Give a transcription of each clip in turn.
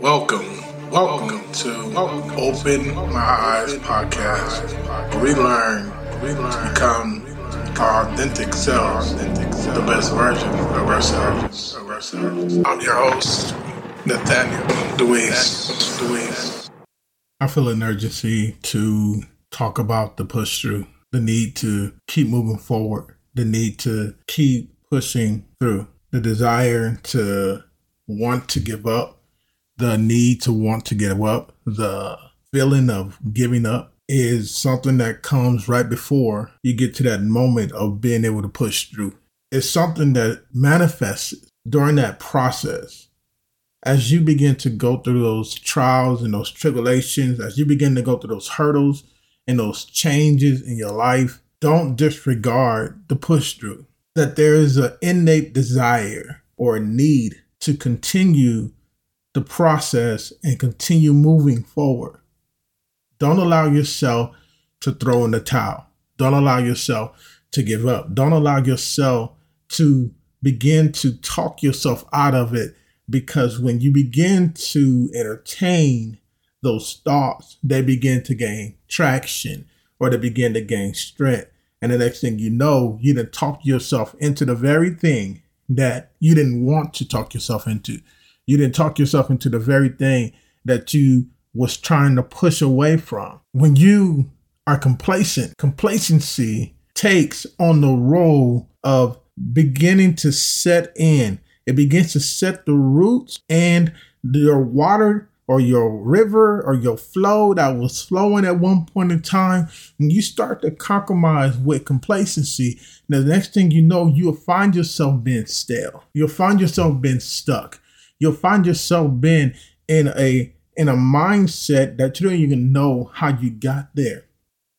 Welcome, welcome to Open My Eyes podcast, we learn to become our authentic selves, the best version of ourselves. I'm your host, Nathaniel. Deweese. I feel an urgency to talk about the push through, the need to keep moving forward, the need to keep pushing through, the desire to want to give up the need to want to give up, the feeling of giving up is something that comes right before you get to that moment of being able to push through. It's something that manifests during that process. As you begin to go through those trials and those tribulations, as you begin to go through those hurdles and those changes in your life, don't disregard the push through. That there is an innate desire or need to continue the process and continue moving forward. Don't allow yourself to throw in the towel. Don't allow yourself to give up. Don't allow yourself to begin to talk yourself out of it because when you begin to entertain those thoughts, they begin to gain traction or they begin to gain strength. And the next thing you know, you didn't talk yourself into the very thing that you didn't want to talk yourself into. You didn't talk yourself into the very thing that you was trying to push away from. When you are complacent, complacency takes on the role of beginning to set in. It begins to set the roots and your water or your river or your flow that was flowing at one point in time, when you start to compromise with complacency, the next thing you know, you'll find yourself being stale. You'll find yourself being stuck you'll find yourself being in a in a mindset that you don't even know how you got there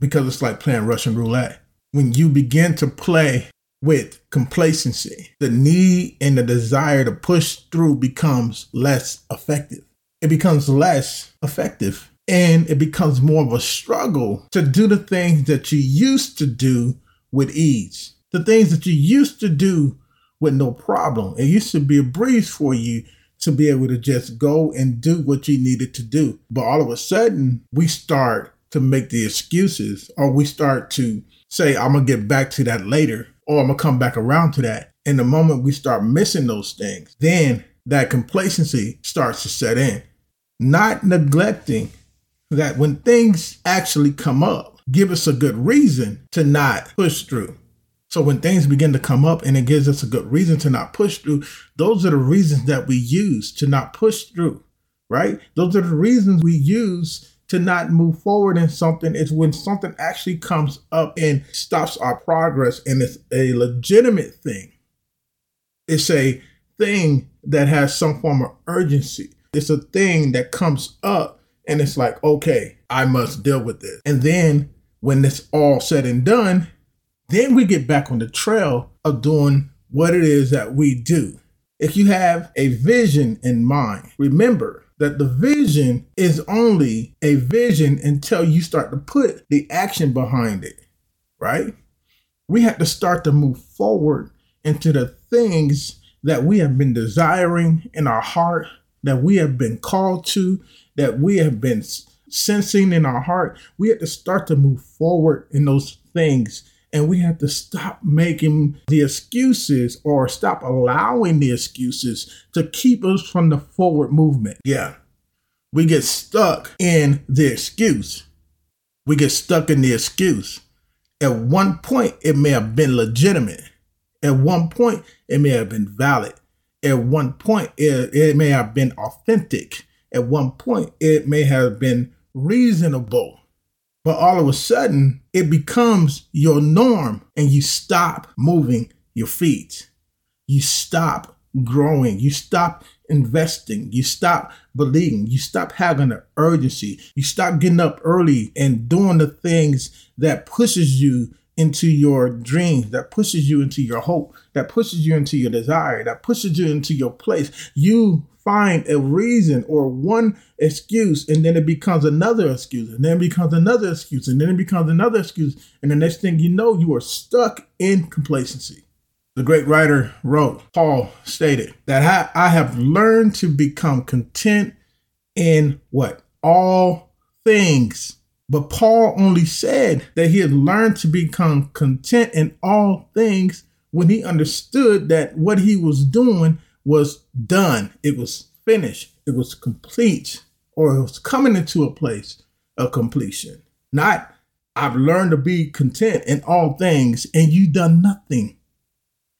because it's like playing Russian roulette. When you begin to play with complacency, the need and the desire to push through becomes less effective. It becomes less effective and it becomes more of a struggle to do the things that you used to do with ease. The things that you used to do with no problem. It used to be a breeze for you to be able to just go and do what you needed to do. But all of a sudden, we start to make the excuses or we start to say, I'm going to get back to that later or I'm going to come back around to that. And the moment we start missing those things, then that complacency starts to set in. Not neglecting that when things actually come up, give us a good reason to not push through. So when things begin to come up and it gives us a good reason to not push through, those are the reasons that we use to not push through, right? Those are the reasons we use to not move forward in something is when something actually comes up and stops our progress and it's a legitimate thing. It's a thing that has some form of urgency. It's a thing that comes up and it's like, okay, I must deal with this. And then when it's all said and done, then we get back on the trail of doing what it is that we do. If you have a vision in mind, remember that the vision is only a vision until you start to put the action behind it, right? We have to start to move forward into the things that we have been desiring in our heart, that we have been called to, that we have been sensing in our heart. We have to start to move forward in those things and we have to stop making the excuses or stop allowing the excuses to keep us from the forward movement. Yeah. We get stuck in the excuse. We get stuck in the excuse. At one point, it may have been legitimate. At one point, it may have been valid. At one point, it, it may have been authentic. At one point, it may have been reasonable. But all of a sudden, it becomes your norm and you stop moving your feet. You stop growing. You stop investing. You stop believing. You stop having an urgency. You stop getting up early and doing the things that pushes you into your dreams, that pushes you into your hope, that pushes you into your desire, that pushes you into your place. You find a reason or one excuse and then it becomes another excuse and then becomes another excuse and then it becomes another excuse and the next thing you know you are stuck in complacency the great writer wrote paul stated that i have learned to become content in what? All things. But Paul only said that he had learned to become content in all things when he understood that what he was doing was done. It was finished. It was complete, or it was coming into a place of completion. Not, I've learned to be content in all things, and you done nothing.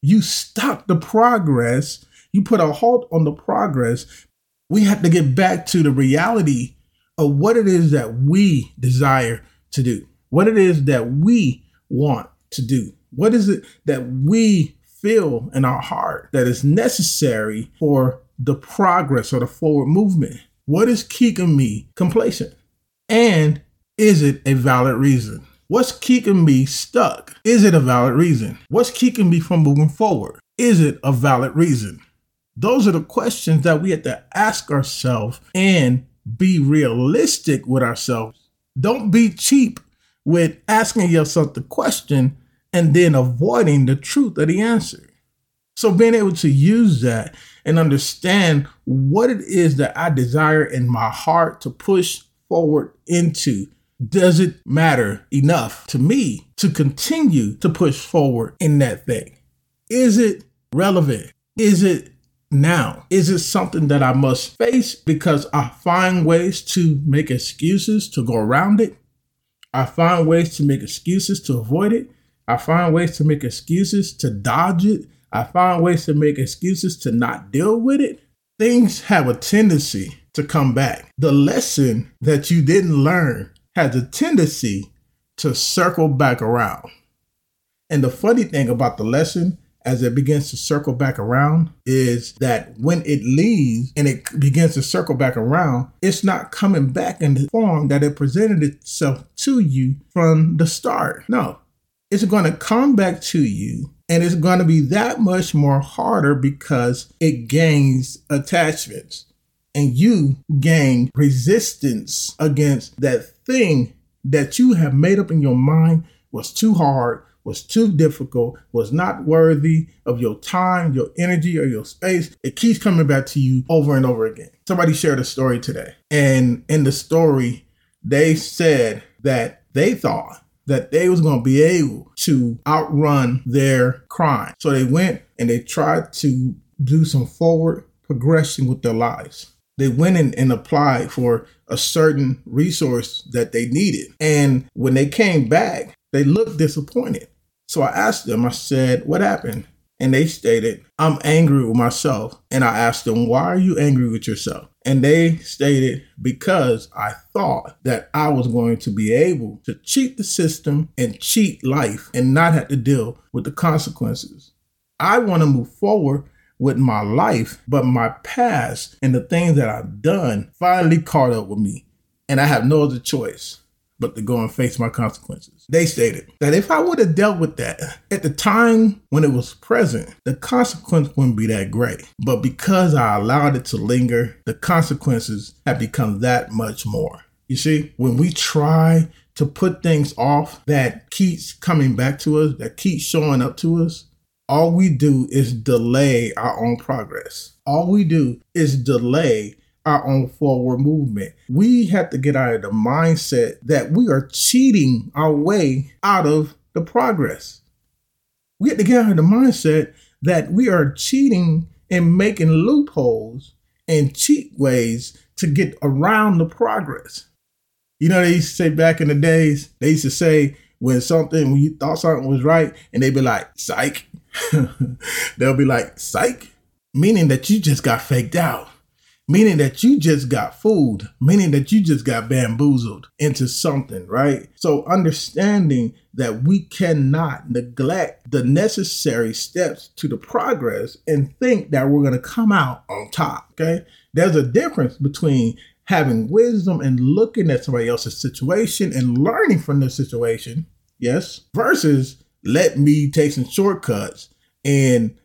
You stopped the progress. You put a halt on the progress. We have to get back to the reality of what it is that we desire to do, what it is that we want to do, what is it that we feel in our heart that is necessary for the progress or the forward movement. What is keeping me complacent? And is it a valid reason? What's keeping me stuck? Is it a valid reason? What's keeping me from moving forward? Is it a valid reason? Those are the questions that we have to ask ourselves and be realistic with ourselves. Don't be cheap with asking yourself the question and then avoiding the truth of the answer. So being able to use that and understand what it is that I desire in my heart to push forward into. Does it matter enough to me to continue to push forward in that thing? Is it relevant? Is it now? Is it something that I must face because I find ways to make excuses to go around it? I find ways to make excuses to avoid it. I find ways to make excuses to dodge it. I find ways to make excuses to not deal with it. Things have a tendency to come back. The lesson that you didn't learn has a tendency to circle back around. And the funny thing about the lesson as it begins to circle back around is that when it leaves and it begins to circle back around, it's not coming back in the form that it presented itself to you from the start. No, it's going to come back to you and it's going to be that much more harder because it gains attachments and you gain resistance against that thing that you have made up in your mind was too hard was too difficult, was not worthy of your time, your energy, or your space. It keeps coming back to you over and over again. Somebody shared a story today, and in the story, they said that they thought that they was going to be able to outrun their crime. So they went and they tried to do some forward progression with their lives. They went in and applied for a certain resource that they needed. And when they came back, they looked disappointed. So I asked them, I said, What happened? And they stated, I'm angry with myself. And I asked them, Why are you angry with yourself? And they stated, Because I thought that I was going to be able to cheat the system and cheat life and not have to deal with the consequences. I want to move forward with my life, but my past and the things that I've done finally caught up with me. And I have no other choice but to go and face my consequences. They stated that if I would have dealt with that at the time when it was present, the consequence wouldn't be that great. But because I allowed it to linger, the consequences have become that much more. You see, when we try to put things off that keeps coming back to us, that keeps showing up to us, all we do is delay our own progress. All we do is delay our own forward movement. We have to get out of the mindset that we are cheating our way out of the progress. We have to get out of the mindset that we are cheating and making loopholes and cheat ways to get around the progress. You know, they used to say back in the days, they used to say when something, when you thought something was right, and they'd be like, psych. They'll be like, psych, meaning that you just got faked out meaning that you just got fooled, meaning that you just got bamboozled into something, right? So understanding that we cannot neglect the necessary steps to the progress and think that we're going to come out on top, okay? There's a difference between having wisdom and looking at somebody else's situation and learning from the situation, yes, versus let me take some shortcuts and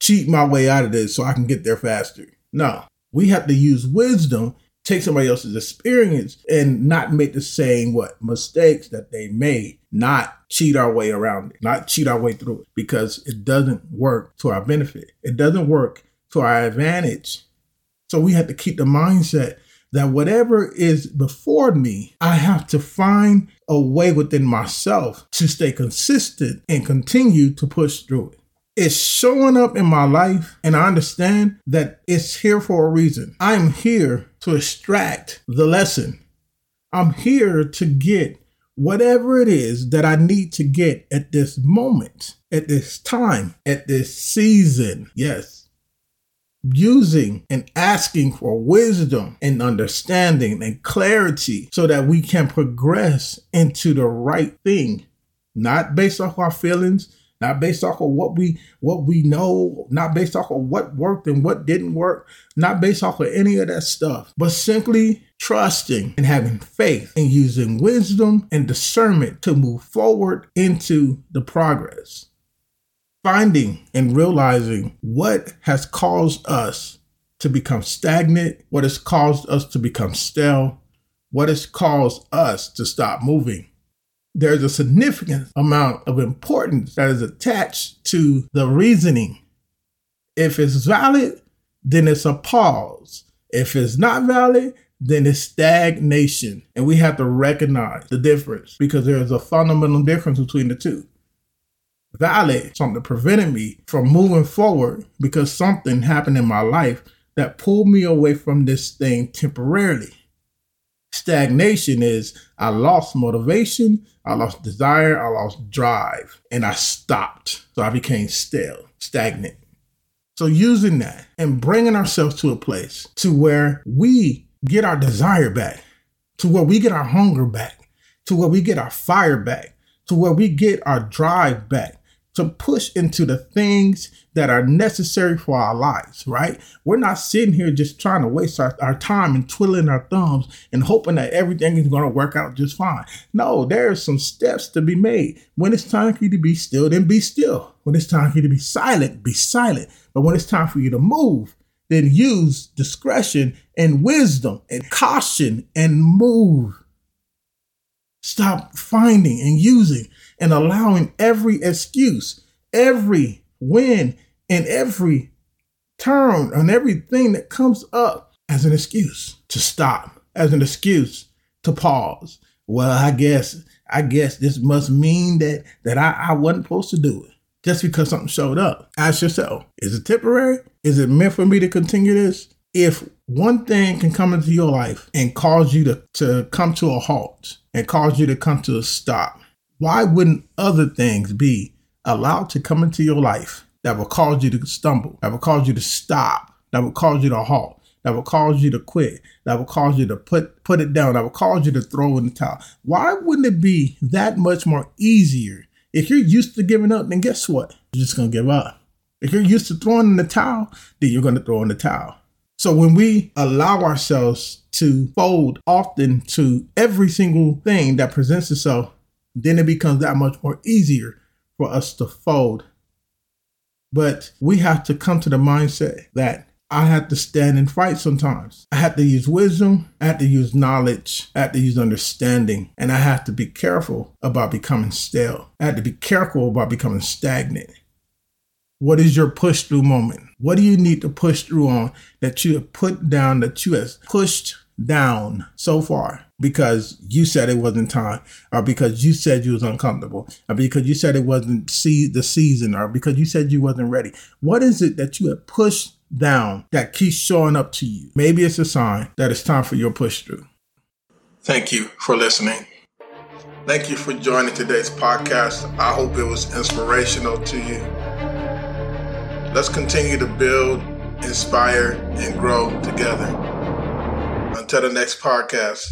cheat my way out of this so I can get there faster. No, we have to use wisdom, take somebody else's experience, and not make the same what mistakes that they made. Not cheat our way around it, not cheat our way through it, because it doesn't work to our benefit. It doesn't work to our advantage. So we have to keep the mindset that whatever is before me, I have to find a way within myself to stay consistent and continue to push through it. It's showing up in my life, and I understand that it's here for a reason. I'm here to extract the lesson. I'm here to get whatever it is that I need to get at this moment, at this time, at this season. Yes using and asking for wisdom and understanding and clarity so that we can progress into the right thing, not based off our feelings, not based off of what we what we know, not based off of what worked and what didn't work, not based off of any of that stuff, but simply trusting and having faith and using wisdom and discernment to move forward into the progress finding and realizing what has caused us to become stagnant, what has caused us to become stale, what has caused us to stop moving. There's a significant amount of importance that is attached to the reasoning. If it's valid, then it's a pause. If it's not valid, then it's stagnation. And we have to recognize the difference because there's a fundamental difference between the two valid, something prevented me from moving forward because something happened in my life that pulled me away from this thing temporarily. Stagnation is I lost motivation, I lost desire, I lost drive, and I stopped. So I became stale, stagnant. So using that and bringing ourselves to a place to where we get our desire back, to where we get our hunger back, to where we get our fire back, to where we get our drive back, to push into the things that are necessary for our lives, right? We're not sitting here just trying to waste our, our time and twiddling our thumbs and hoping that everything is going to work out just fine. No, there are some steps to be made. When it's time for you to be still, then be still. When it's time for you to be silent, be silent. But when it's time for you to move, then use discretion and wisdom and caution and move. Stop finding and using and allowing every excuse, every win, and every turn on everything that comes up as an excuse to stop, as an excuse to pause. Well, I guess, I guess this must mean that that I, I wasn't supposed to do it just because something showed up. Ask yourself, is it temporary? Is it meant for me to continue this? If one thing can come into your life and cause you to, to come to a halt and cause you to come to a stop, why wouldn't other things be allowed to come into your life that will cause you to stumble, that will cause you to stop, that will cause you to halt, that will cause you to quit, that will cause you to put put it down, that will cause you to throw in the towel? Why wouldn't it be that much more easier? If you're used to giving up, then guess what? You're just gonna give up. If you're used to throwing in the towel, then you're gonna throw in the towel. So when we allow ourselves to fold often to every single thing that presents itself then it becomes that much more easier for us to fold. But we have to come to the mindset that I have to stand and fight sometimes. I have to use wisdom, I have to use knowledge, I have to use understanding, and I have to be careful about becoming stale. I have to be careful about becoming stagnant. What is your push through moment? What do you need to push through on that you have put down, that you have pushed down so far because you said it wasn't time or because you said you was uncomfortable or because you said it wasn't see the season or because you said you wasn't ready. What is it that you have pushed down that keeps showing up to you? Maybe it's a sign that it's time for your push through. Thank you for listening. Thank you for joining today's podcast. I hope it was inspirational to you. Let's continue to build inspire and grow together. Until the next podcast.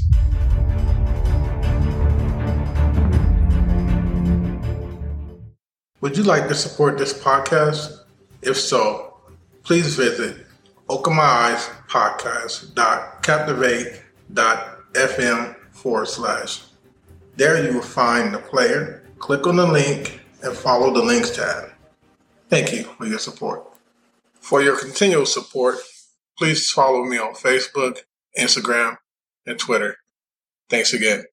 Would you like to support this podcast? If so, please visit openmyeyespodcast.captivate.fm forward slash. There you will find the player. Click on the link and follow the links tab. Thank you for your support. For your continual support, please follow me on Facebook Instagram, and Twitter. Thanks again.